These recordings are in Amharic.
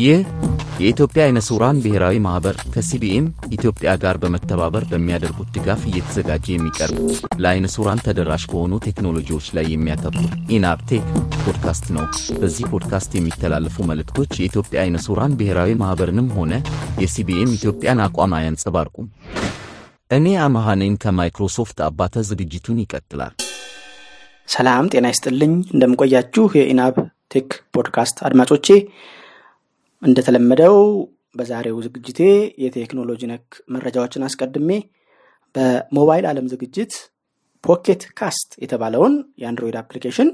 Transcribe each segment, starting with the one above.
ይህ የኢትዮጵያ አይነ ስውራን ብሔራዊ ማኅበር ከ CBM ኢትዮጵያ ጋር በመተባበር በሚያደርጉት ድጋፍ እየተዘጋጀ የሚቀርብ ለአይነ ስውራን ተደራሽ በሆኑ ቴክኖሎጂዎች ላይ የሚያተኩር ኢናብ ቴክ ፖድካስት ነው። በዚህ ፖድካስት የሚተላለፉ መልእክቶች የኢትዮጵያ አይነ ስውራን ብሔራዊ ማኅበርንም ሆነ የ CBM ኢትዮጵያን አቋም አያንጸባርቁም። እኔ አመሃ ነኝ ከማይክሮሶፍት አባተ። ዝግጅቱን ይቀጥላል። ሰላም ጤና ይስጥልኝ። እንደምን ቆያችሁ የኢናብ ቴክ ፖድካስት አድማጮቼ፣ እንደተለመደው በዛሬው ዝግጅቴ የቴክኖሎጂ ነክ መረጃዎችን አስቀድሜ በሞባይል ዓለም ዝግጅት Pocket Casts የተባለውን የ Android application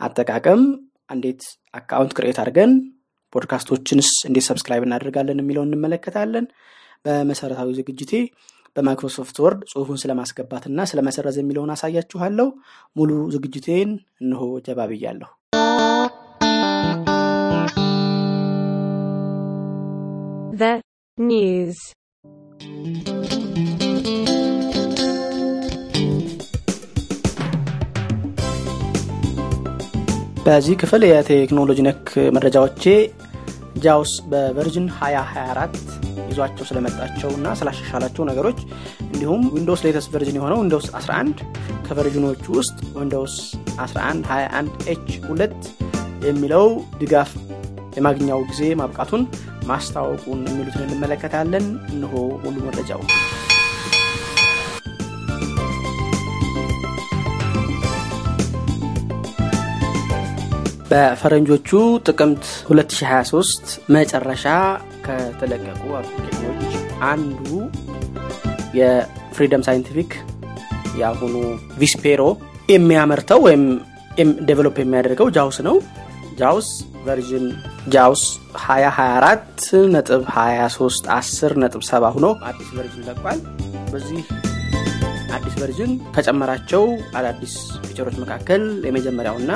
አጠቃቀም እንዴት account create አድርገን ፖድካስቶችንስ እንዴት subscribe እናደርጋለን የሚለውን እንመለከታለን። በመሰረታዊ ዝግጅቴ በ Microsoft Word ጽሁፉን ስለማስገባትና ስለመሰረዝ የሚለውን አሳያችኋለሁ። ሙሉ ዝግጅቴን እንሆ ጀባ The news. በዚህ ክፍል የቴክኖሎጂ ነክ መረጃዎቼ ጃውስ በቨርዥን 2024 ይዟቸው ስለመጣቸው እና ስላሻሻላቸው ነገሮች እንዲሁም Windows latest version የሆነው Windows 11 ከ version ኦቹ ውስጥ Windows 11 21 H 2 የሚለው ድጋፍ የማግኛው ጊዜ ማብቃቱን ማስታወቁን የሚሉትን እንመለከታለን። እንሆ ሁሉ መረጃው በፈረንጆቹ ጥቅምት 2023 መጨረሻ ከተለቀቁ application ኦች አንዱ የ Freedom Scientific የአሁኑ Vispero የሚያመርተው ወይም develop የሚያደርገው JAWS ነው። JAWS version JAWS 2024 ነጥብ 23 10 ነጥብ 7 ሆኖ አዲስ version ለቋል። በዚህ አዲስ version ከጨመራቸው አዳዲስ feature ኦች መካከል የመጀመሪያውና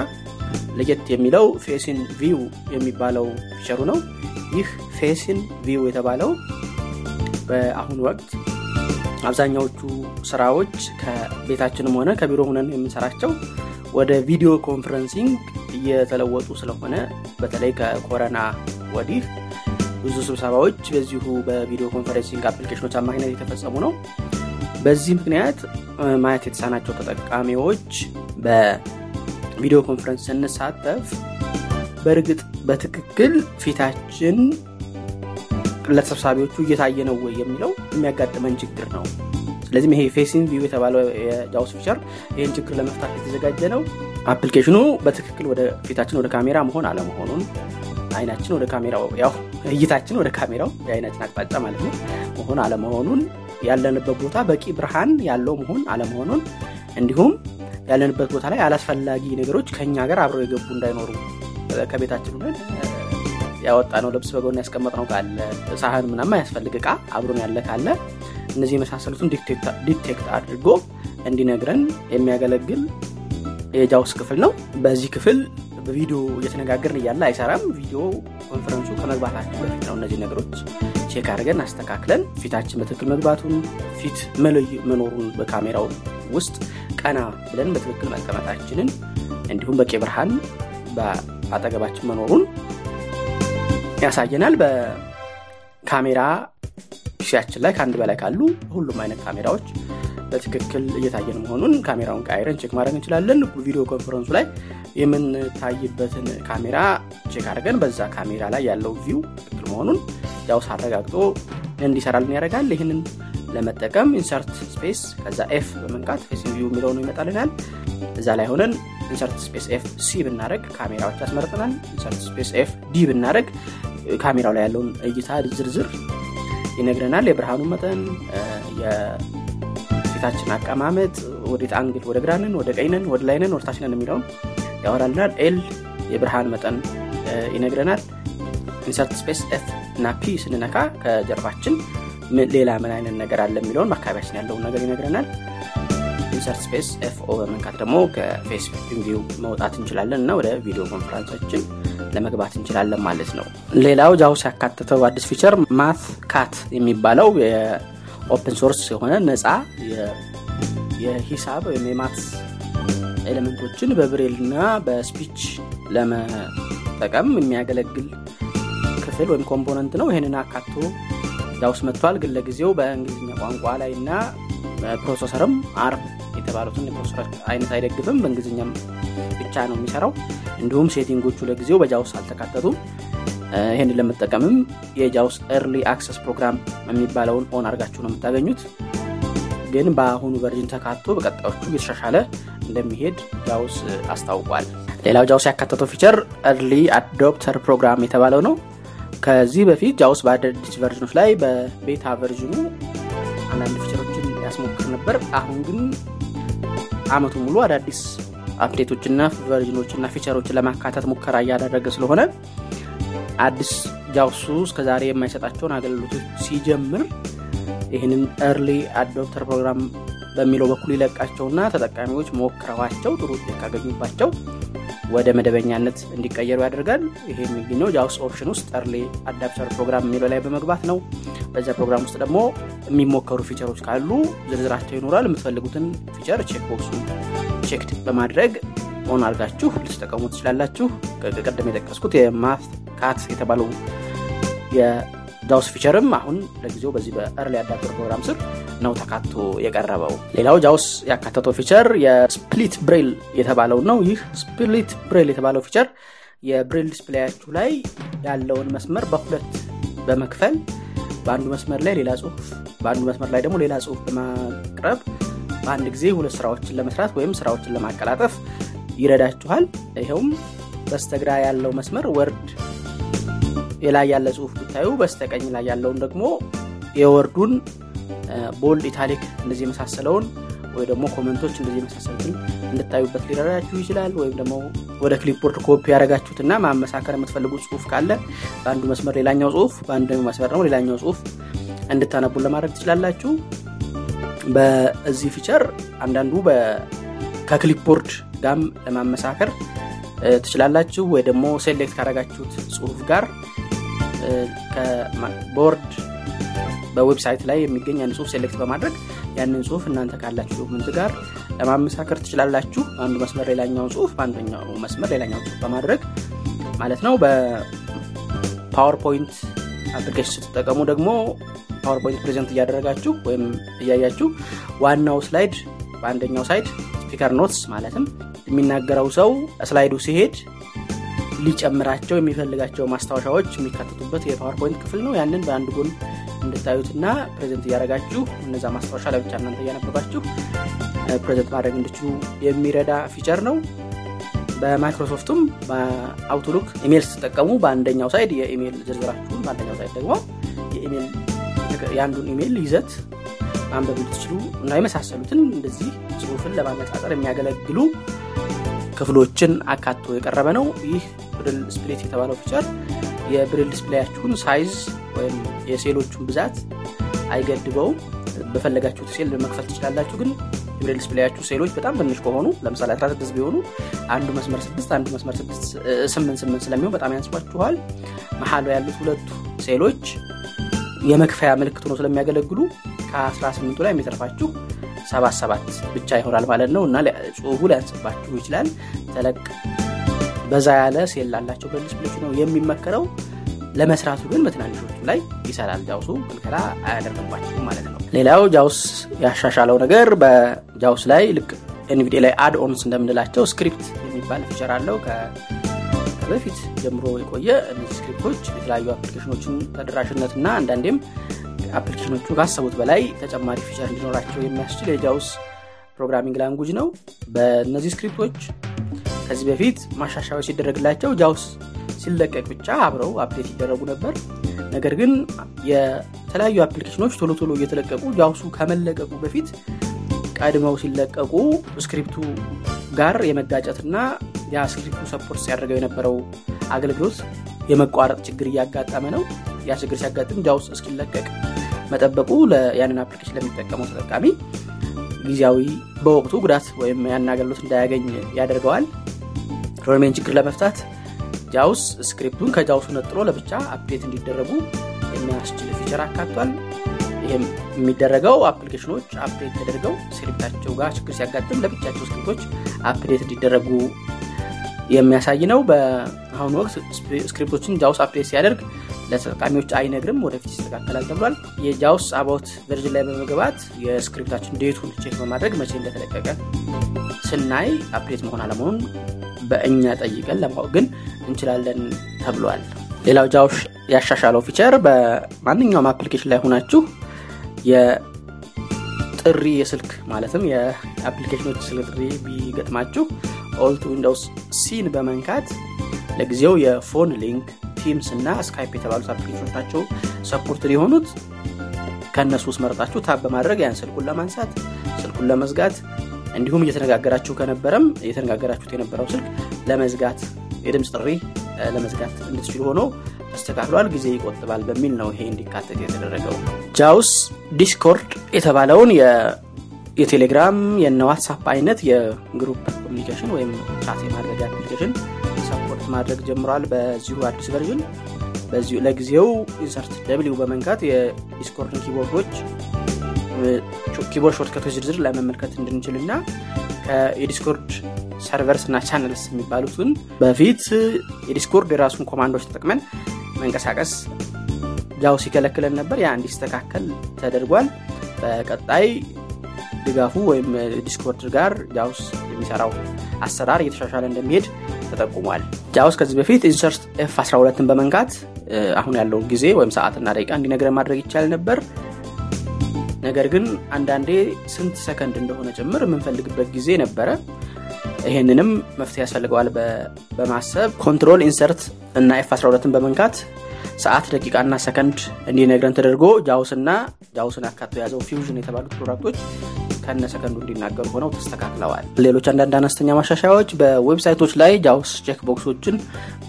ለየት የሚለው Face in View የሚባለው feature ኡ ነው። ይህ Face in View የተባለው በአሁኑ ወቅት አብዛኛዎቹ ስራዎች ከቤታችንም ሆነ ከቢሮ ሆነን የምንሰራቸው ወደ ቪዲዮ conferencing እየተለወጡ ስለሆነ በተለይ ከኮረና ወዲህ ብዙ ስብሰባዎች በዚሁ በቪዲዮ conferencing application ኦች አማካኝነት የተፈጸሙ ነው። በዚህ ምክንያት ማየት የተሳናቸው ተጠቃሚዎች በቪዲዮ ኮንፈረንስ ስንሳተፍ በእርግጥ በትክክል ፊታችን ለተሰብሳቢዎቹ እየታየ ነው ወይ የሚለው የሚያጋጥመን ችግር ነው። ስለዚህም ይሄ Face in View የተባለው የ JAWS feature ይህን ችግር ለመፍታት የተዘጋጀ ነው። application ኑ በትክክል ወደ ፊታችን ወደ ካሜራ መሆን አለመሆኑን፣ አይናችን ወደ ካሜራው ያው እይታችን ወደ ካሜራው የአይናችን አቅጣጫ ማለት ነው መሆን አለመሆኑን፣ ያለንበት ቦታ በቂ ብርሃን ያለው መሆን አለመሆኑን፣ እንዲሁም ያለንበት ቦታ ላይ አላስፈላጊ ነገሮች ከኛ ጋር አብረው የገቡ እንዳይኖሩ ከቤታችን ሆነን ያወጣ ነው ልብስ በጎን ያስቀመጥ ነው ካለ ሳህን ምናምን ያስፈልግ እቃ አብሮን ያለ ካለ እነዚህ የመሳሰሉትን detect አድርጎ እንዲነግረን የሚያገለግል የ JAWS ክፍል ነው። በዚህ ክፍል በቪዲዮ እየተነጋገርን እያለ አይሰራም። ቪዲዮ ኮንፈረንሱ ከመግባታችን በፊት ነው እነዚህ ነገሮች check አድርገን አስተካክለን ፊታችን በትክክል መግባቱን፣ ፊት መለዩ መኖሩን በካሜራው ውስጥ ቀና ብለን በትክክል መቀመጣችንን እንዲሁም በቂ ብርሃን በአጠገባችን መኖሩን ያሳየናል። በካሜራ PC ያችን ላይ ከአንድ በላይ ካሉ ሁሉም አይነት ካሜራዎች በትክክል እየታየን መሆኑን ካሜራውን ቀይረን check ማድረግ እንችላለን። ቪዲዮ ኮንፈረንሱ ላይ የምንታይበትን ካሜራ check አድርገን በዛ ካሜራ ላይ ያለው view ትክክል መሆኑን JAWS አረጋግጦ እንዲሰራልን ያደርጋል። ይህንን ለመጠቀም Insert Space ከዛ F በመንካት Face in View የሚለው ነው ይመጣልናል። እዛ ላይ ሆነን Insert Space F C ብናደረግ ካሜራዎች ያስመርጠናል። Insert Space F D ብናደረግ ካሜራው ላይ ያለውን እይታ ዝርዝር ይነግረናል። የብርሃኑ መጠን፣ የፊታችን አቀማመጥ፣ ወዴት angle፣ ወደ ግራንን፣ ወደ ቀኝነን፣ ወደ ላይነን፣ ወደ የሚለውን ያወራልናል። L የብርሃን መጠን ይነግረናል። Insert Space F እና P ስንነካ ከጀርባችን ሌላ ምን አይነት ነገር አለ የሚለውን በአካባቢያችን ያለውን ነገር ይነግረናል። Insert Space F O በመንካት ደግሞ ከ Face in View መውጣት እንችላለን እና ወደ ቪዲዮ ኮንፈረንሶችን ለመግባት እንችላለን ማለት ነው። ሌላው JAWS ያካተተው አዲስ feature Math CAT የሚባለው የ open source የሆነ ነፃ የሂሳብ ወይም የ math element ኦችን በብሬል እና በ speech ለመጠቀም የሚያገለግል ክፍል ወይም component ነው። ይህንን አካቶ JAWS መጥቷል። ግን ለጊዜው በእንግሊዝኛ ቋንቋ ላይ እና processor ም ARM የተባሉትን የ processor አይነት አይደግፍም። በእንግሊዝኛም ብቻ ነው የሚሰራው። እንዲሁም setting ኦቹ ለጊዜው በ JAWS አልተካተቱም ይህንን ለመጠቀምም የ JAWS early access program የሚባለውን on አድርጋችሁ ነው የምታገኙት። ግን በአሁኑ version ተካቶ በቀጣዮቹ እየተሻሻለ እንደሚሄድ JAWS አስታውቋል። ሌላው JAWS ያካተተው feature early adopter program የተባለው ነው። ከዚህ በፊት JAWS በአዳዲስ version ኦች ላይ በ beta version ኑ አንዳንድ feature ኦችን ያስሞክር ነበር። አሁን ግን አመቱ ሙሉ አዳዲስ update ኦችና version ኦችና feature ኦችን ለማካተት ሙከራ እያደረገ ስለሆነ አዲስ JAWS ኡ እስከዛሬ የማይሰጣቸውን አገልግሎቶች ሲጀምር ይህንን early adopter program በሚለው በኩል ይለቃቸውና ተጠቃሚዎች ሞክረዋቸው ጥሩ ካገኙባቸው ወደ መደበኛነት እንዲቀየሩ ያደርጋል። ይሄ የሚገኘው JAWS option ውስጥ early adopter program የሚለው ላይ በመግባት ነው። በዚያ ፕሮግራም ውስጥ ደግሞ የሚሞከሩ feature ኦች ካሉ ዝርዝራቸው ይኖራል። የምትፈልጉትን feature check box ኡን checked በማድረግ on አድርጋችሁ ልትጠቀሙ ትችላላችሁ። ቀደም የጠቀስኩት የማካት የተባለው የ JAWS feature ም አሁን ለጊዜው በዚህ በ early adopter program ስር ነው ተካቶ የቀረበው። ሌላው JAWS ያካተተው feature የ split braille የተባለው ነው። ይህ split braille የተባለው feature የ braille display ያችሁ ላይ ያለውን መስመር በሁለት በመክፈል በአንዱ መስመር ላይ ሌላ ጽሁፍ በአንዱ መስመር ላይ ደግሞ ሌላ ጽሁፍ በማቅረብ በአንድ ጊዜ ሁለት ስራዎችን ለመስራት ወይም ስራዎችን ለማቀላጠፍ ይረዳችኋል። ይኸውም በስተግራ ያለው መስመር Word ላይ ያለ ጽሁፍ ብታዩ በስተቀኝ ላይ ያለውን ደግሞ የ Word ኡን bold italic እንደዚህ የመሳሰለውን ወይ ደግሞ comment ኦች እንደዚህ የመሳሰሉትን እንድታዩበት ሊረዳችሁ ይችላል። ወይም ደግሞ ወደ clipboard copy ያደረጋችሁትና ማመሳከር የምትፈልጉት ጽሁፍ ካለ በአንዱ መስመር ሌላኛው ጽሁፍ በአንዱ መስመር ደግሞ ሌላኛው ጽሁፍ እንድታነቡ ለማድረግ ትችላላችሁ። በዚህ feature አንዳንዱ ከ clipboard ጋም ለማመሳከር ትችላላችሁ። ወይ ደግሞ select ካረጋችሁት ጽሁፍ ጋር ቦርድ በ website ላይ የሚገኝ ያን ጽሁፍ select በማድረግ ያንን ጽሁፍ እናንተ ካላችሁ document ጋር ለማመሳከር ትችላላችሁ። አንዱ መስመር ሌላኛውን ጽሁፍ በአንደኛው መስመር ሌላኛውን ጽሁፍ በማድረግ ማለት ነው። በ PowerPoint application ስትጠቀሙ ደግሞ PowerPoint present እያደረጋችሁ ወይም እያያችሁ ዋናው slide በአንደኛው side speaker notes ማለትም የሚናገረው ሰው slide ኡ ሲሄድ ሊጨምራቸው የሚፈልጋቸው ማስታወሻዎች የሚካተቱበት የ PowerPoint ክፍል ነው። ያንን በአንድ ጎን እንድታዩትና present እያደረጋችሁ እነዛ ማስታወሻ ለብቻ እናንተ እያነበባችሁ present ማድረግ እንድችሉ የሚረዳ feature ነው። በ Microsoft ኡም በ Outlook ኢሜል ስትጠቀሙ በአንደኛው side የኢሜል ዝርዝራችሁን በአንደኛው side ደግሞ የአንዱን ኢሜል ይዘት ማንበብ እንድትችሉ እና የመሳሰሉትን እንደዚህ ጽሁፍን ለማነጻጸር የሚያገለግሉ ክፍሎችን አካቶ የቀረበ ነው። ይህ braille split የተባለው feature የ braille display ያችሁን size ወይም የሴሎቹን ብዛት አይገድበውም። በፈለጋችሁት ሴል መክፈት ትችላላችሁ ግን የ braille display ያችሁ cell ኦች በጣም ትንሽ ከሆኑ ለምሳሌ 16 ቢሆኑ አንዱ መስመር 6 አንዱ መስመር 8 8 ስለሚሆን በጣም ያንስባችኋል። መሀሉ ያሉት ሁለቱ ሴሎች የመክፈያ ምልክት ሆኖ ስለሚያገለግሉ ከ18ቱ ላይ የሚተርፋችሁ ሰባት ሰባት ብቻ ይሆናል ማለት ነው። እና ጽሁፉ ሊያንስባችሁ ይችላል። ተለቅ በዛ ያለ ሴል ላላቸው ነው የሚመከረው። ለመስራቱ ግን በትናንሾቹ ላይ ይሰራል። JAWS ኡ ክልከላ አያደርግባችሁም ማለት ነው። ሌላው JAWS ያሻሻለው ነገር በ JAWS ላይ ልክ NVDA ላይ add-ons እንደምንላቸው script የሚባል feature አለው በፊት ጀምሮ የቆየ እነዚህ script ኦች የተለያዩ application ኦችን ተደራሽነት እና አንዳንዴም application ኦቹ ካሰቡት በላይ ተጨማሪ feature እንዲኖራቸው የሚያስችል የ JAWS programming language ነው። በእነዚህ script ኦች ከዚህ በፊት ማሻሻያዎች ሲደረግላቸው JAWS ሲለቀቅ ብቻ አብረው update ይደረጉ ነበር። ነገር ግን የተለያዩ application ኦች ቶሎ ቶሎ እየተለቀቁ JAWS ኡ ከመለቀቁ በፊት ቀድመው ሲለቀቁ script ኡ ጋር የመጋጨትና script ኡ support ሲያደርገው የነበረው አገልግሎት የመቋረጥ ችግር እያጋጠመ ነው። ያ ችግር ሲያጋጥም JAWS እስኪለቀቅ መጠበቁ ያንን application ለሚጠቀመው ተጠቃሚ ጊዜያዊ በወቅቱ ጉዳት ወይም ያን አገልግሎት እንዳያገኝ ያደርገዋል። ይሄን ችግር ለመፍታት JAWS script ኡን ከ JAWS ኡ ነጥሎ ለብቻ update እንዲደረጉ የሚያስችል feature አካቷል የሚደረገው application ኦች update ተደርገው script ኣቸው ጋር ችግር ሲያጋጥም ለብቻቸው script ኦች update እንዲደረጉ የሚያሳይ ነው። በአሁኑ ወቅት script ኦችን JAWS update ሲያደርግ ለተጠቃሚዎች አይነግርም፣ ወደፊት ይስተካከላል ተብሏል። የ JAWS about version ላይ በመግባት የ script ኣችን date ኡን check በማድረግ መቼ እንደተለቀቀ ስናይ update መሆን አለመሆኑን በእኛ ጠይቀን ለማወቅ ግን እንችላለን ተብሏል። ሌላው JAWS ያሻሻለው feature በማንኛውም application ላይ ሆናችሁ የጥሪ የስልክ ማለትም የ application ኦች ስልክ ጥሪ ቢገጥማችሁ Alt Windows C ን በመንካት ለጊዜው የ Phone Link Teams እና Skype የተባሉት application ኦች ናቸው supported የሆኑት ከእነሱ ውስጥ መርጣችሁ tab በማድረግ ያን ስልኩን ለማንሳት ስልኩን ለመዝጋት እንዲሁም እየተነጋገራችሁ ከነበረም እየተነጋገራችሁት የነበረው ስልክ ለመዝጋት የድምፅ ጥሪ ለመዝጋት እንድትችሉ ሆኖ ተስተካክሏል ጊዜ ይቆጥባል በሚል ነው ይሄ እንዲካተት የተደረገው። JAWS Discord የተባለውን የቴሌግራም የነ WhatsApp አይነት የ group communication ወይም chat የማድረግ application support ማድረግ ጀምሯል። በዚሁ አዲስ version በዚሁ ለጊዜው insert W በመንካት የዲስኮርድን ኪቦርዶች ኪቦርድ ሾርትከቶች ዝርዝር ለመመልከት እንድንችል እና የ Discord servers እና channels የሚባሉትን በፊት የ Discord የራሱን command ኦች ተጠቅመን መንቀሳቀስ JAWS ሲከለክለን ነበር። ያ እንዲስተካከል ተደርጓል። በቀጣይ ድጋፉ ወይም Discord ጋር JAWS የሚሰራው አሰራር እየተሻሻለ እንደሚሄድ ተጠቁሟል። JAWS ከዚህ በፊት insert F 12ን በመንካት አሁን ያለውን ጊዜ ወይም ሰዓትና ደቂቃ እንዲነግረን ማድረግ ይቻል ነበር ነገር ግን አንዳንዴ ስንት ሰከንድ እንደሆነ ጭምር የምንፈልግበት ጊዜ ነበረ። ይሄንንም መፍትሄ ያስፈልገዋል በማሰብ control insert እና F 12ን በመንካት ሰዓት ደቂቃና ሰከንድ እንዲነግረን ተደርጎ JAWS ና JAWS ን አካቶ የያዘው Fusion የተባሉት product ኦች ከነ ሰከንዱ እንዲናገሩ ሆነው ተስተካክለዋል። ሌሎች አንዳንድ አነስተኛ ማሻሻያዎች በዌብሳይቶች ላይ ጃውስ ቼክ ቦክሶችን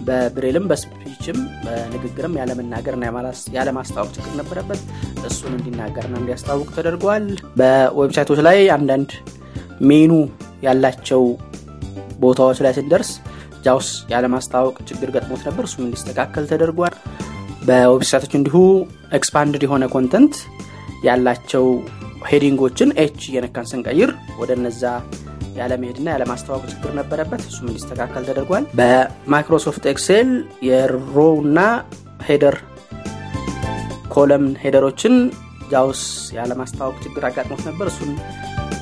በብሬልም በስፒችም በንግግርም ያለመናገርና ያለማስታወቅ ችግር ነበረበት። እሱን እንዲናገርና እንዲያስታውቅ ተደርጓል። በ website ኦች ላይ አንዳንድ ሜኑ ያላቸው ቦታዎች ላይ ስንደርስ JAWS ያለማስታወቅ ችግር ገጥሞት ነበር እሱም እንዲስተካከል ተደርጓል። በ website ኦች እንዲሁ expanded የሆነ content ያላቸው heading ኦችን H እየነካን ስንቀይር ወደ እነዛ ያለመሄድና ያለማስተዋወቅ ችግር ነበረበት። እሱም እንዲስተካከል ተደርጓል። በ Microsoft Excel የ row እና header column header ኦችን JAWS ያለማስተዋወቅ ችግር አጋጥሞት ነበር። እሱን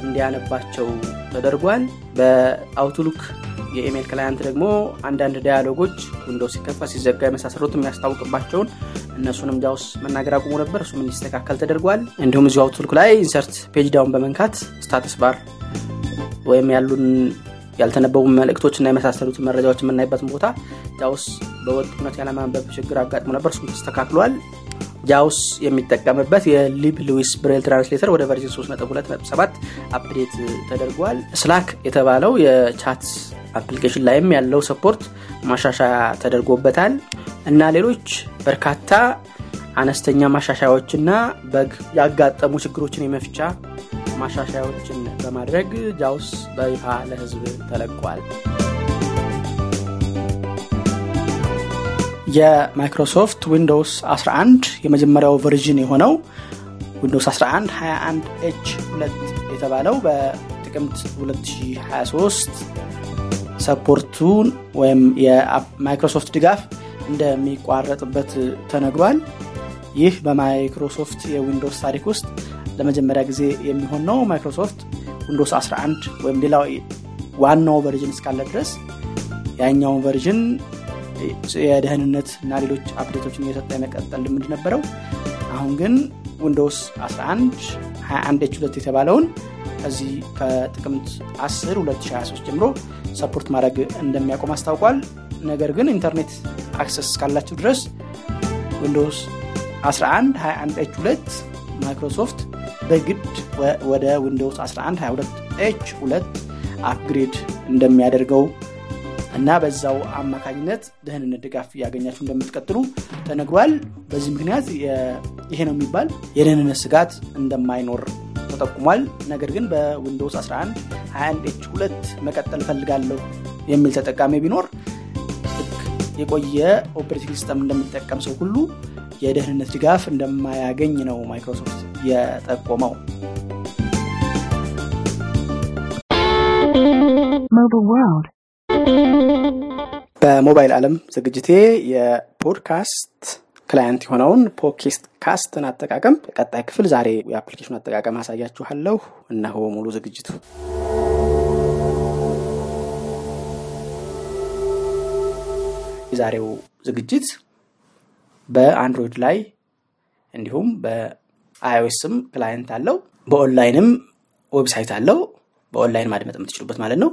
እንዲያነባቸው ተደርጓል። በ Outlook የኢሜል client ደግሞ አንዳንድ dialog ኦች window ሲከፈት ሲዘጋ የመሳሰሉት የሚያስታውቅባቸውን እነሱንም JAWS መናገር አቁሞ ነበር። እሱም እንዲስተካከል ተደርጓል። እንዲሁም እዚሁ Outlook ላይ insert page down በመንካት status bar ወይም ያሉን ያልተነበቡ መልእክቶችና የመሳሰሉትን መረጃዎች የምናይበትን ቦታ JAWS በወጥነት ያለማንበብ ችግር አጋጥሞ ነበር። እሱም ተስተካክሏል JAWS የሚጠቀምበት የ Liblouis braille translator ወደ version 3.2.7 update ተደርጓል። Slack የተባለው የ chat application ላይም ያለው support ማሻሻያ ተደርጎበታል እና ሌሎች በርካታ አነስተኛ ማሻሻያዎችና bug ያጋጠሙ ችግሮችን የመፍቻ ማሻሻያዎችን በማድረግ JAWS በይፋ ለህዝብ ተለቋል የ Microsoft Windows 11 የመጀመሪያው version የሆነው Windows 11 21 H 2 የተባለው በጥቅምት 2023 support ኡን ወይም የማይክሮሶፍት ድጋፍ እንደሚቋረጥበት ተነግሯል። ይህ በ Microsoft የ Windows ታሪክ ውስጥ ለመጀመሪያ ጊዜ የሚሆን ነው። Microsoft Windows 11 ወይም ሌላው ዋናው version እስካለ ድረስ ያኛውን version የደህንነት እና ሌሎች update ኦችን እየሰጠ የመቀጠል ልምድ ነበረው። አሁን ግን Windows 11 21 H 2 የተባለውን ከዚህ ከጥቅምት 10 2023 ጀምሮ support ማድረግ እንደሚያቆም አስታውቋል። ነገር ግን ኢንተርኔት access እስካላችሁ ድረስ Windows 11 21 H 2 ማይክሮሶፍት በግድ ወደ Windows 11 22 H 2 upgrade እንደሚያደርገው እና በዛው አማካኝነት ደህንነት ድጋፍ እያገኛችሁ እንደምትቀጥሉ ተነግሯል። በዚህ ምክንያት ይሄ ነው የሚባል የደህንነት ስጋት እንደማይኖር ተጠቁሟል። ነገር ግን በ Windows 11 21 H 2 መቀጠል ፈልጋለሁ የሚል ተጠቃሚ ቢኖር የቆየ operating system እንደሚጠቀም ሰው ሁሉ የደህንነት ድጋፍ እንደማያገኝ ነው ማይክሮሶፍት የጠቆመው። Mobile World. በሞባይል ዓለም ዝግጅቴ የ podcast client የሆነውን Pocket Casts ን አጠቃቀም ቀጣይ ክፍል ዛሬ የ application ኑ አጠቃቀም አሳያችኋለሁ። እነሆ ሙሉ ዝግጅቱ። የዛሬው ዝግጅት በ Android ላይ እንዲሁም በ iOS ም client አለው፣ በ online ም website አለው። በኦንላይን ማድመጥ የምትችሉበት ማለት ነው።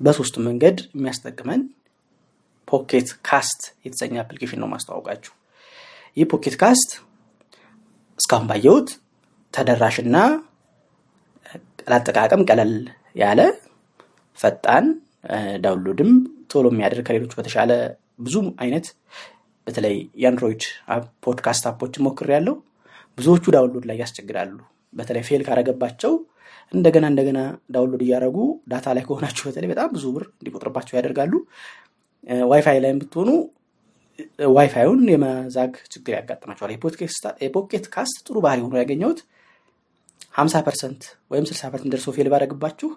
በሶስቱም መንገድ የሚያስጠቅመን Pocket Casts የተሰኘ application ነው ማስተዋወቃችሁ። ይህ Pocket Casts እስካሁን ባየሁት ተደራሽና አጠቃቀም ቀለል ያለ ፈጣን download ም ቶሎ የሚያደርግ ከሌሎች በተሻለ ብዙ አይነት በተለይ የ Android podcast app ኦችን ሞክሬያለሁ። ብዙዎቹ download ላይ ያስቸግራሉ። በተለይ fail ካረገባቸው እንደገና እንደገና download እያደረጉ data ላይ ከሆናችሁ በተለይ በጣም ብዙ ብር እንዲቆጥርባቸው ያደርጋሉ። ዋይፋይ ላይ ብትሆኑ ዋይፋዩን የመዛግ ችግር ያጋጥማቸዋል። የ Pocket Casts ጥሩ ባህሪ ሆኖ ያገኘሁት ሀምሳ percent ወይም ስልሳ percent ደርሶ fail ባረግባችሁ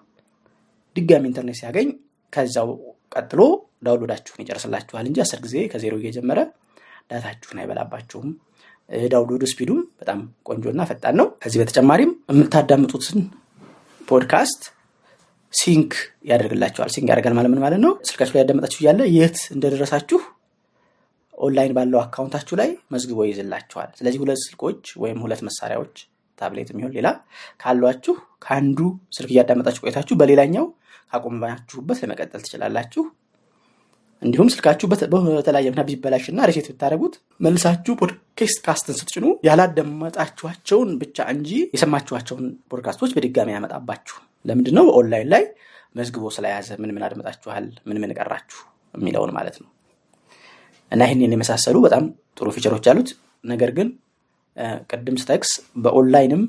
ድጋሚ ኢንተርኔት ሲያገኝ ከዛው ቀጥሎ download ኣችሁን ይጨርስላችኋል እንጂ አስር ጊዜ ከዜሮ እየጀመረ ዳታችሁን አይበላባችሁም። download speed ኡም በጣም ቆንጆና ፈጣን ነው። ከዚህ በተጨማሪም የምታዳምጡትን podcast sync ያደርግላችኋል። sync ያደርጋል ማለት ምን ማለት ነው? ስልካችሁ ላይ እያዳመጣችሁ እያለ የት እንደደረሳችሁ ኦንላይን ባለው account ኣችሁ ላይ መዝግቦ ይይዝላችኋል። ስለዚህ ሁለት ስልኮች ወይም ሁለት መሳሪያዎች ታብሌት የሚሆን ሌላ ካሏችሁ ከአንዱ ስልክ እያዳመጣችሁ ቆይታችሁ በሌላኛው ካቆማችሁበት ለመቀጠል ትችላላችሁ። እንዲሁም ስልካችሁ በተለያየ ምክንያት ቢበላሽና reset ብታደርጉት መልሳችሁ Pocket Cast ን ስትጭኑ ያላደመጣችኋቸውን ብቻ እንጂ የሰማችኋቸውን ፖድካስቶች በድጋሚ አያመጣባችሁም። ለምንድን ነው? ኦንላይን ላይ መዝግቦ ስለያዘ ምን ምን አድመጣችኋል፣ ምን ምን ቀራችሁ የሚለውን ማለት ነው። እና ይህንን የመሳሰሉ በጣም ጥሩ feature ኦች አሉት። ነገር ግን ቅድም ስጠቅስ በኦንላይንም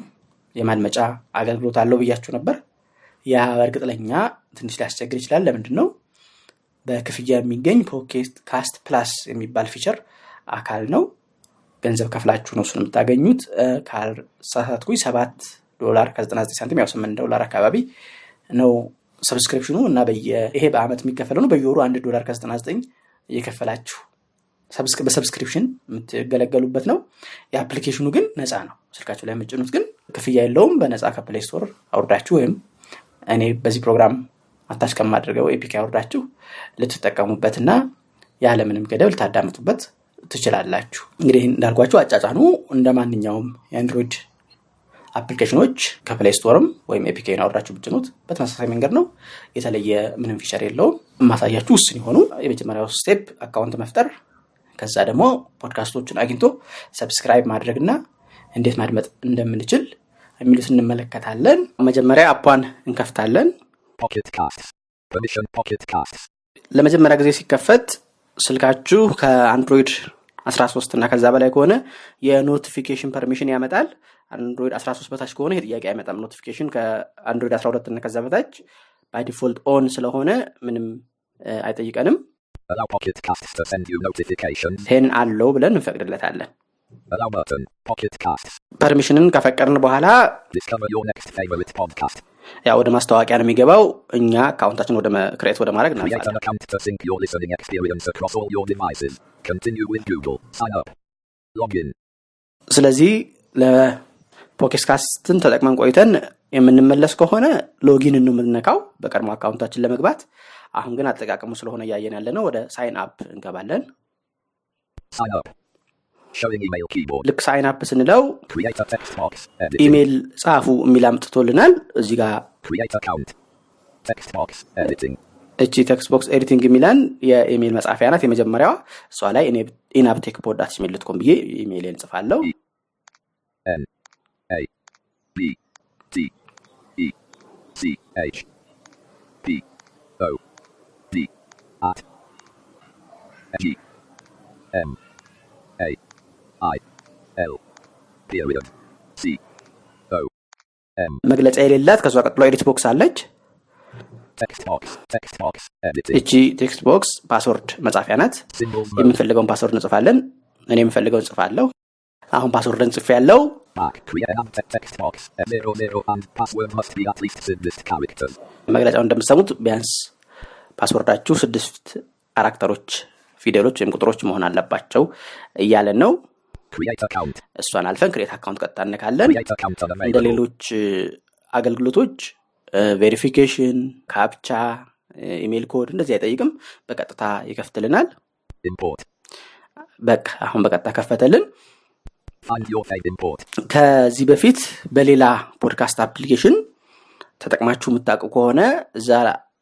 የማድመጫ አገልግሎት አለው ብያችሁ ነበር። ያ በእርግጥ ለኛ ትንሽ ሊያስቸግር ይችላል። ለምንድን ነው? በክፍያ የሚገኝ Pocket Cast Plus የሚባል feature አካል ነው። ገንዘብ ከፍላችሁ ነው እሱን የምታገኙት። ካልሳሳትኩኝ ሰባት ዶላር ከ99 ሳንቲም ያው ስምንት ዶላር አካባቢ ነው subscription ኑ እና ይሄ በአመት የሚከፈለው ነው። በየወሩ አንድ ዶላር ከ99 እየከፈላችሁ በ subscription የምትገለገሉበት ነው። የ application ኑ ግን ነፃ ነው። ስልካችሁ ላይ የምትጭኑት ግን ክፍያ የለውም። በነፃ ከ Play አውርዳችሁ ወይም እኔ በዚህ ፕሮግራም attach ከማድረገው APK አውርዳችሁ ልትጠቀሙበትና ያለምንም ገደብ ልታዳምጡበት ትችላላችሁ። እንግዲህ እንዳልኳችሁ አጫጫኑ እንደ ማንኛውም የአንድሮይድ አፕሊኬሽኖች ከፕሌይ ስቶርም ወይም APK ን አውርዳችሁ ብትጭኑት በተመሳሳይ መንገድ ነው። የተለየ ምንም feature የለውም። የማሳያችሁ ውስን የሆኑ የመጀመሪያው step account መፍጠር፣ ከዛ ደግሞ ፖድካስቶችን አግኝቶ subscribe ማድረግና እንዴት ማድመጥ እንደምንችል የሚሉት እንመለከታለን። መጀመሪያ app ኧን እንከፍታለን። ለመጀመሪያ ጊዜ ሲከፈት ስልካችሁ ከ Android 13 እና ከዛ በላይ ከሆነ የ notification permission ያመጣል። Android 13 በታች ከሆነ ይሄ ጥያቄ አይመጣም። notification ከ Android 12 እና ከዛ በታች by default on ስለሆነ ምንም አይጠይቀንም። allow ብለን እንፈቅድለታለን። permission ን ከፈቀድን በኋላ ያው ወደ ማስታወቂያ ነው የሚገባው። እኛ account ኣችን ወደ create ወደ ማድረግ ስለዚህ Pocket Cast ን ተጠቅመን ቆይተን የምንመለስ ከሆነ ሎጊን የምንነካው በቀድሞ አካውንታችን ለመግባት። አሁን ግን አጠቃቀሙ ስለሆነ እያየን ያለ ነው። ወደ ሳይን አፕ እንገባለን። ልክ ሳይን አፕ ስንለው ኢሜይል ጻፉ የሚል አምጥቶልናል። እዚህ ጋር እቺ ቴክስት ቦክስ ኤዲቲንግ የሚለን የኢሜይል መጻፊያ ናት። የመጀመሪያዋ እሷ ላይ ኢናፕቴክ ጂሜል ዶት ኮም ብዬ ኢሜይልን ጽፋለሁ። መግለጫ የሌላት ከሷ ቀጥሎ edit box አለች። እቺ text box password መጻፊያ ናት። የምንፈልገውን password እንጽፋለን። እኔ የምፈልገውን ጽፋለሁ። አሁን password ን ጽፍ ያለው መግለጫው እንደምትሰሙት ቢያንስ password ኣችሁ ስድስት character ኦች ፊደሎች ወይም ቁጥሮች መሆን አለባቸው እያለን ነው. እሷን አልፈን create account ቀጥታ account እንደ. ሌሎች አገልግሎቶች verification captcha email code እንደዚህ አይጠይቅም በቀጥታ ይከፍትልናል. በቃ አሁን በቀጥታ ከፈተልን. ከዚህ በፊት በሌላ podcast application ተጠቅማችሁ የምታውቁ ከሆነ እዛ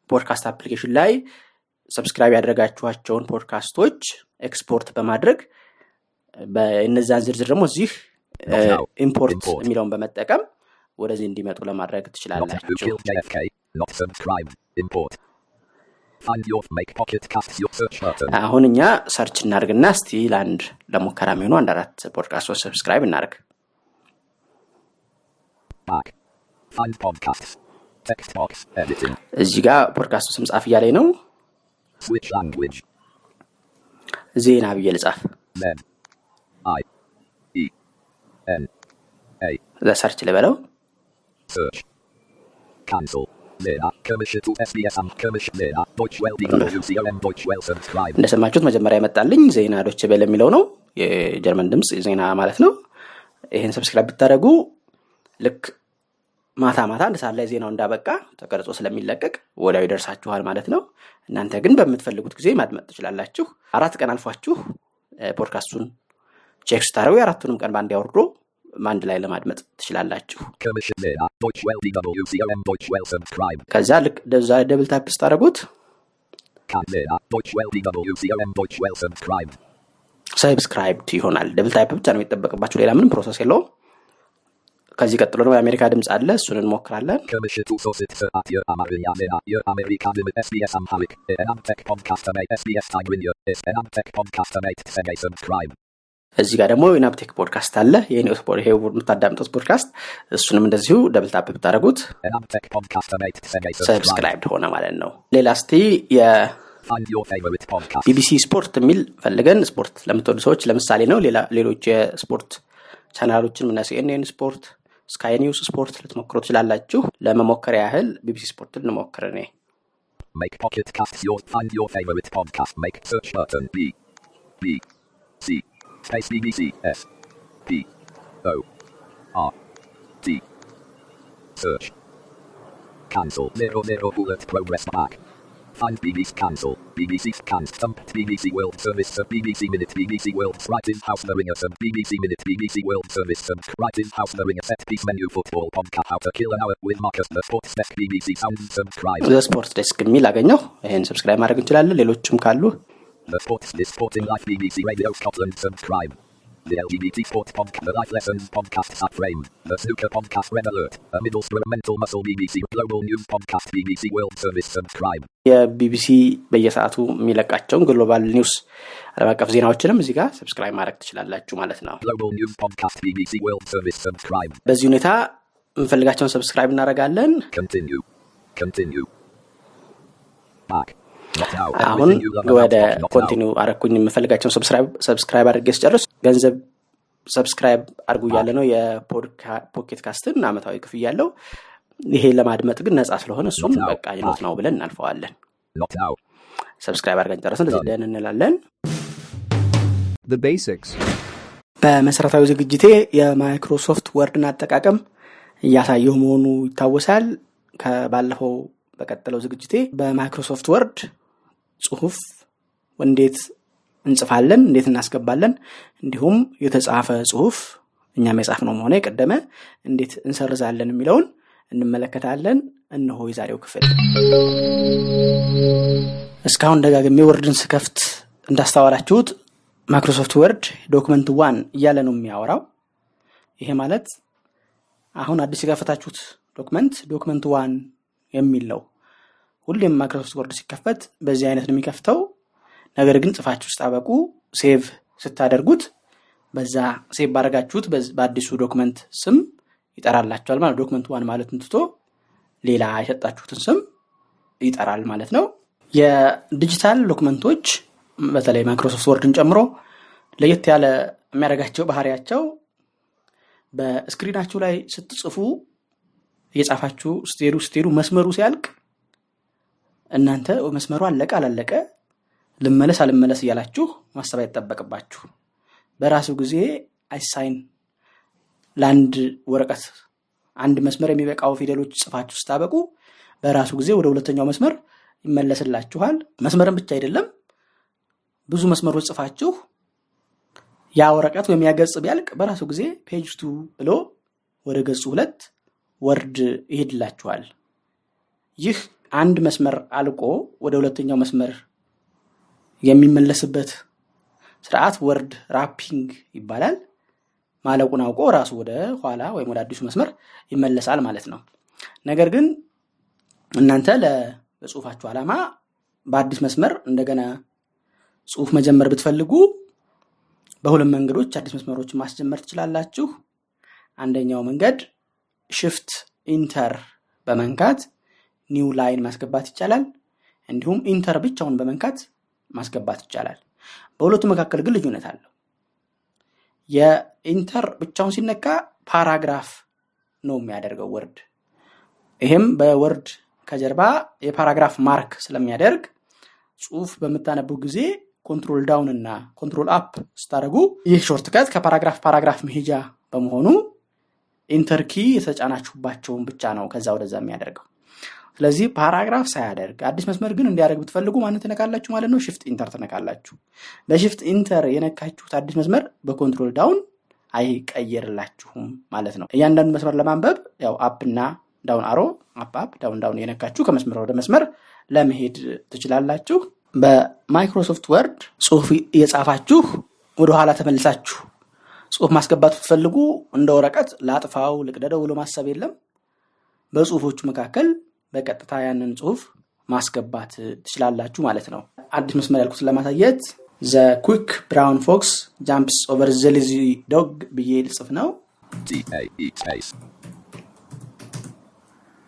podcast application ላይ subscribe ያደረጋችኋቸውን podcast ኦች export በማድረግ በእነዛን ዝርዝር ደግሞ እዚህ import. የሚለውን በመጠቀም ወደዚህ እንዲመጡ ለማድረግ ትችላላችሁ. አሁን እኛ search እናድርግና እስቲ ለአንድ ለሙከራ የሚሆኑ አንድ አራት podcast ኦች subscribe. Editing. እዚህ ጋር ፖድካስቱ ስም ጻፍ እያለኝ ነው. ዜና ብዬ ልጻፍ. E. እዛ search ልበለው. እንደሰማችሁት መጀመሪያ የመጣልኝ ዜና ዶቼ ቬለ የሚለው ነው። የጀርመን ድምፅ ዜና ማለት ነው። ይህን subscribe ብታደርጉ ልክ ማታ ማታ አንድ ሰዓት ላይ ዜናው እንዳበቃ ተቀርጾ ስለሚለቀቅ ወዲያው ይደርሳችኋል ማለት ነው። እናንተ ግን በምትፈልጉት ጊዜ ማድመጥ ትችላላችሁ። አራት ቀን አልፏችሁ podcast ኡን check ስታደረጉ የአራቱንም ቀን በአንድ ያወርዶ አንድ ላይ ለማድመጥ ትችላላችሁ. ከዛ ልክ እንደዛ double tap ስታደረጉት. subscribed ይሆናል double tap ብቻ ነው የሚጠበቅባችሁ ሌላ ምንም process የለውም ከዚህ ቀጥሎ ደግሞ የአሜሪካ ድምፅ አለ እሱን እንሞክራለን Amaria Lena. Your America limit SBS Amharic. Enabtech podcast mate SBS Tigrinya. Enabtech podcast mate Segay subscribe. እዚህ ጋር ደግሞ ኢናፕቴክ ፖድካስት አለ። ይሄ የምታዳምጡት ፖድካስት እሱንም እንደዚሁ double tap ብታደረጉት. subscribed ሆነ ማለት ነው። ሌላ እስቲ የቢቢሲ Find your favorite podcast. ስፖርት የሚል ፈልገን ስፖርት ለምትወዱ ሰዎች ለምሳሌ ነው። ሌሎች የስፖርት ቻናሎችን ምና ሲኤንኤን ስፖርት Sky News ስፖርት ልትሞክሩ ትችላላችሁ። ለመሞከር ያህል ቢቢሲ ስፖርትን እንሞክር እኔ። Make pocket casts your find your favorite podcast. Make search button B. B. C space BBC S P O R T search cancel zero zero bullet progress back. Find BBC cancel BBC scans thump BBC World Service sub BBC Minute BBC World right in house the ringer sub BBC Minute BBC World Service sub right in house the ringer set piece menu football podcast how to kill an hour with Marcus the sports desk BBC sounds subscribe. ስፖርት ዴስክ የሚል አገኘው ይህን ሰብስክራይብ ማድረግ እንችላለን ሌሎችም ካሉ The Sports This Sport in Life BBC Radio Scotland subscribe. The LGBT Sport Podcast, the Life Lessons Podcasts at Frame, the Snooker Podcast Red Alert, a Middlesbrough Mental Muscle BBC Global News Podcast BBC World Service subscribe. የቢቢሲ በየሰዓቱ የሚለቃቸውን ግሎባል ኒውስ ዓለም አቀፍ ዜናዎችንም እዚህ ጋር ሰብስክራይብ ማድረግ ትችላላችሁ ማለት ነው Global News Podcast BBC World Service subscribe. በዚህ ሁኔታ የምንፈልጋቸውን ሰብስክራይብ እናደርጋለን Continue. Continue. Back. አሁን ወደ. continue አረኩኝ የምፈልጋቸውን subscribe አድርጌ ስጨርስ ገንዘብ subscribe አድርጉ እያለ ነው የ Pocket Cast ን አመታዊ ክፍያ ያለው ይሄ ለማድመጥ ግን ነፃ ስለሆነ እሱም በቃ not ነው ብለን እናልፈዋለን. subscribe አድርገን ጨረስን እዚህ done እንላለን. በመሰረታዊ ዝግጅቴ የ Microsoft Word ን አጠቃቀም እያሳየሁ መሆኑ ይታወሳል ከባለፈው በቀጠለው ዝግጅቴ በ Microsoft Word ጽሁፍ እንዴት እንጽፋለን እንዴት እናስገባለን እንዲሁም የተጻፈ ጽሁፍ እኛም የጻፍነው ሆነ የቀደመ እንዴት እንሰርዛለን የሚለውን እንመለከታለን። እነሆ የዛሬው ክፍል። እስካሁን ደጋግሜ Word ን ስከፍት እንዳስተዋላችሁት Microsoft Word document one እያለ ነው የሚያወራው። ይሄ ማለት አሁን አዲስ የከፈታችሁት document document one የሚል ነው ሁሌም Microsoft Word ሲከፈት በዚህ አይነት ነው የሚከፍተው። ነገር ግን ጽፋችሁ ስታበቁ save ስታደርጉት በዛ save ባደረጋችሁት በአዲሱ document ስም ይጠራላችኋል ማለት document one ማለትን ትቶ ሌላ የሰጣችሁትን ስም ይጠራል ማለት ነው። የዲጂታል document ኦች በተለይ Microsoft Word ን ጨምሮ ለየት ያለ የሚያደርጋቸው ባህሪያቸው በ screen ኣችሁ ላይ ስትጽፉ እየጻፋችሁ ስትሄዱ ስትሄዱ መስመሩ ሲያልቅ እናንተ መስመሩ አለቀ አላለቀ ልመለስ አልመለስ እያላችሁ ማሰብ አይጠበቅባችሁ። በራሱ ጊዜ አሳይን ለአንድ ወረቀት አንድ መስመር የሚበቃው ፊደሎች ጽፋችሁ ስታበቁ በራሱ ጊዜ ወደ ሁለተኛው መስመር ይመለስላችኋል። መስመርን ብቻ አይደለም ብዙ መስመሮች ጽፋችሁ ያ ወረቀት ወይም ያ ገጽ ቢያልቅ በራሱ ጊዜ page two ብሎ ወደ ገጹ ሁለት Word ይሄድላችኋል። ይህ አንድ መስመር አልቆ ወደ ሁለተኛው መስመር የሚመለስበት ስርዓት word wrapping ይባላል። ማለቁን አውቆ ራሱ ወደ ኋላ ወይም ወደ አዲሱ መስመር ይመለሳል ማለት ነው። ነገር ግን እናንተ ለጽሁፋችሁ ዓላማ በአዲስ መስመር እንደገና ጽሁፍ መጀመር ብትፈልጉ በሁለት መንገዶች አዲስ መስመሮችን ማስጀመር ትችላላችሁ። አንደኛው መንገድ shift enter በመንካት new line ማስገባት ይቻላል። እንዲሁም enter ብቻውን በመንካት ማስገባት ይቻላል። በሁለቱ መካከል ግን ልዩነት አለው። የ enter ብቻውን ሲነካ paragraph ነው የሚያደርገው Word። ይህም በ Word ከጀርባ የ paragraph mark ስለሚያደርግ ጽሁፍ በምታነቡ ጊዜ control down እና control up ስታደርጉ ይህ shortcut ከ paragraph paragraph መሄጃ በመሆኑ enter key የተጫናችሁባቸውን ብቻ ነው ከዛ ወደዛ የሚያደርገው። ስለዚህ paragraph ሳያደርግ አዲስ መስመር ግን እንዲያደርግ ብትፈልጉ ማንን ትነካላችሁ ማለት ነው? shift enter ትነካላችሁ። በ shift enter የነካችሁት አዲስ መስመር በ control down አይቀየርላችሁም ማለት ነው። እያንዳንዱ መስመር ለማንበብ ያው up እና down arrow up up down down የነካችሁ ከመስመር ወደ መስመር ለመሄድ ትችላላችሁ። በ Microsoft Word ጽሁፍ እየጻፋችሁ ወደኋላ ተመልሳችሁ ጽሁፍ ማስገባት ብትፈልጉ እንደ ወረቀት ላጥፋው ልቅደደው ብሎ ማሰብ የለም። በጽሁፎቹ መካከል በቀጥታ ያንን ጽሁፍ ማስገባት ትችላላችሁ ማለት ነው። አዲስ መስመር ያልኩትን ለማሳየት the quick brown fox jumps over the lazy dog ብዬ ልጽፍ ነው። A E space.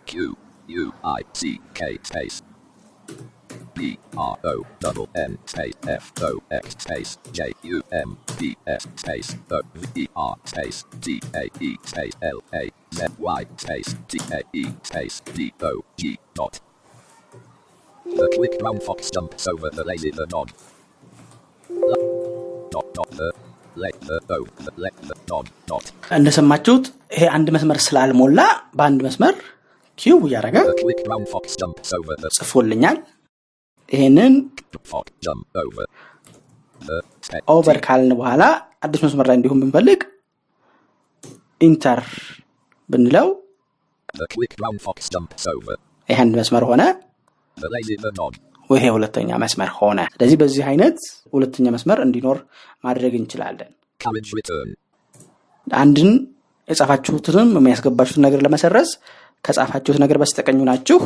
Q U I C K space. B R O double N space F O X space J U M B S space O V E R space D A E space L A Z Y space D A E space D O G dot. The quick brown fox jumps over the lazy the nod. La- Dot dot the let the O the let the nod dot. እንደሰማችሁት ይሄ አንድ መስመር ስላልሞላ በአንድ መስመር ኪው እያደረገ The quick brown fox jumps over the ጽፎልኛል። ይሄንን over ካልን በኋላ አዲስ መስመር ላይ እንዲሁም ብንፈልግ enter ብንለው ይህ አንድ መስመር ሆነ፣. ይሄ ሁለተኛ መስመር ሆነ። ስለዚህ በዚህ አይነት ሁለተኛ መስመር እንዲኖር ማድረግ እንችላለን።. አንድን የጻፋችሁትንም የሚያስገባችሁትን ነገር ለመሰረዝ ከጻፋችሁት ነገር በስተቀኙ ናችሁ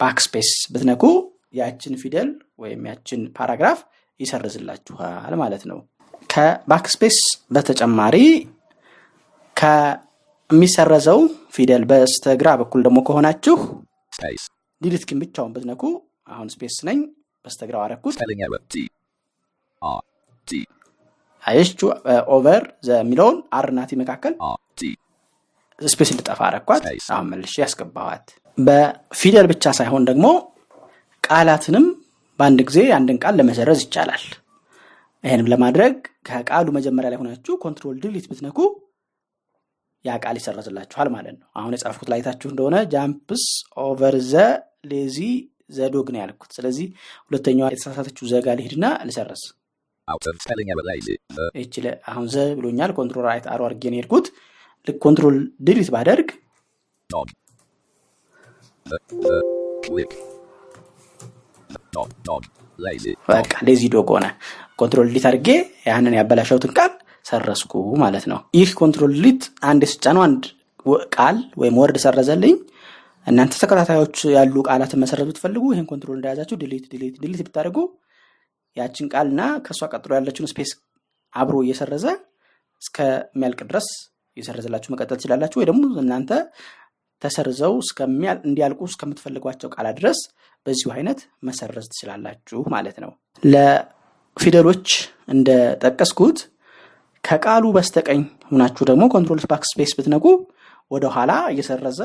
backspace ብትነኩ ያችን ፊደል ወይም ያችን paragraph ይሰርዝላችኋል ማለት ነው። ከ backspace በተጨማሪ ከሚሰረዘው ፊደል በስተግራ በኩል ደግሞ ከሆናችሁ Space. delete key ን ብቻውን ብትነኩ አሁን space ነኝ በስተግራው አረኩት. አየችው over የሚለውን r እና t መካከል. space እንድጠፋ አረኳት።. አሁን መልሼ ያስገባኋት። በፊደል ብቻ ሳይሆን ደግሞ ቃላትንም በአንድ ጊዜ አንድን ቃል ለመሰረዝ ይቻላል። ይህንም ለማድረግ ከቃሉ መጀመሪያ ላይ ሆናችሁ control delete ብትነኩ ያ ቃል ይሰረዝላችኋል ማለት ነው። አሁን የጻፍኩት ላይታችሁ እንደሆነ jumps over the lazy the dog ነው ያልኩት። ስለዚህ ሁለተኛዋ የተሳሳተችው ዘ ጋ ልሄድና ልሰረዝ። Out of spelling error. Lazy. The ይቺ ለ- አሁን ዘ ብሎኛል። control right arrow አድርጌ ነው የሄድኩት። ልክ control delete ባደርግ በቃ lazy dog ሆነ። control delete አድርጌ ያንን ያበላሸውትን ቃል ሰረዝኩ ማለት ነው። ይህ control delete አንድ የስጫነው አንድ ቃል ወይም word ሰረዘልኝ። እናንተ ተከታታዮች ያሉ ቃላትን መሰረዝ ብትፈልጉ ይህን control እንደያዛችሁ delete delete delete ብታደርጉ ያችን ቃልና ከእሷ ቀጥሎ ያለችውን space አብሮ እየሰረዘ እስከሚያልቅ ድረስ እየሰረዘላችሁ መቀጠል ትችላላችሁ። ወይ ደግሞ እናንተ ተሰርዘው እንዲያልቁ እስከምትፈልጓቸው ቃላት ድረስ በዚሁ አይነት መሰረዝ ትችላላችሁ ማለት ነው። ለፊደሎች እንደጠቀስኩት ከቃሉ በስተቀኝ ሁናችሁ ደግሞ control backspace ብትነኩ ወደኋላ እየሰረዘ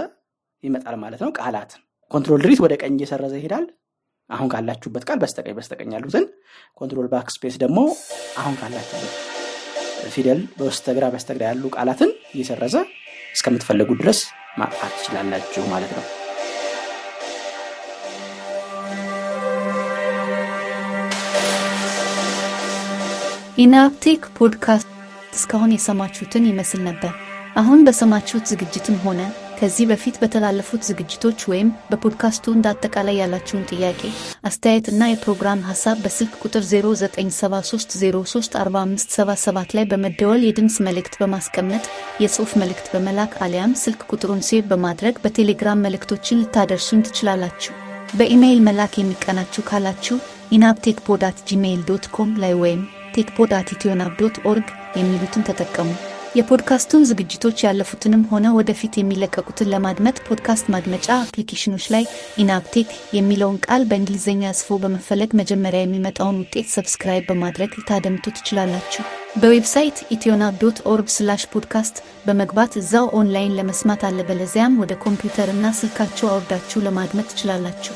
ይመጣል ማለት ነው። ቃላትን control delete ወደ ቀኝ እየሰረዘ ይሄዳል። አሁን ካላችሁበት ቃል በስተቀኝ በስተቀኝ ያሉትን control backspace ደግሞ አሁን ካላችሁበት ፊደል በስተግራ በስተግራ ያሉ ቃላትን እየሰረዘ እስከምትፈልጉ ድረስ ማጥፋት ትችላላችሁ ማለት ነው ኢናብቴክ ፖድካስት እስካሁን የሰማችሁትን ይመስል ነበር። አሁን በሰማችሁት ዝግጅትም ሆነ ከዚህ በፊት በተላለፉት ዝግጅቶች ወይም በፖድካስቱ እንደ አጠቃላይ ያላችሁን ጥያቄ፣ አስተያየት እና የፕሮግራም ሀሳብ በስልክ ቁጥር 0973034577 ላይ በመደወል የድምፅ መልእክት በማስቀመጥ የጽሑፍ መልእክት በመላክ አሊያም ስልክ ቁጥሩን save በማድረግ በቴሌግራም መልእክቶችን ልታደርሱን ትችላላችሁ። በኢሜይል መላክ የሚቀናችሁ ካላችሁ enabtech pod at gmail dot com ላይ ወይም techpod at ethionab dot org የሚሉትን ተጠቀሙ። የፖድካስቱን ዝግጅቶች ያለፉትንም ሆነ ወደፊት የሚለቀቁትን ለማድመጥ ፖድካስት ማድመጫ application ኦች ላይ ኢናብቴክ የሚለውን ቃል በእንግሊዝኛ ጽፎ በመፈለግ መጀመሪያ የሚመጣውን ውጤት subscribe በማድረግ ልታደምጡ ትችላላችሁ። በዌብሳይት ethionab dot org slash podcast በመግባት እዛው ኦንላይን ለመስማት አለበለዚያም ወደ ኮምፒውተር እና ስልካችሁ አውርዳችሁ ለማድመጥ ትችላላችሁ።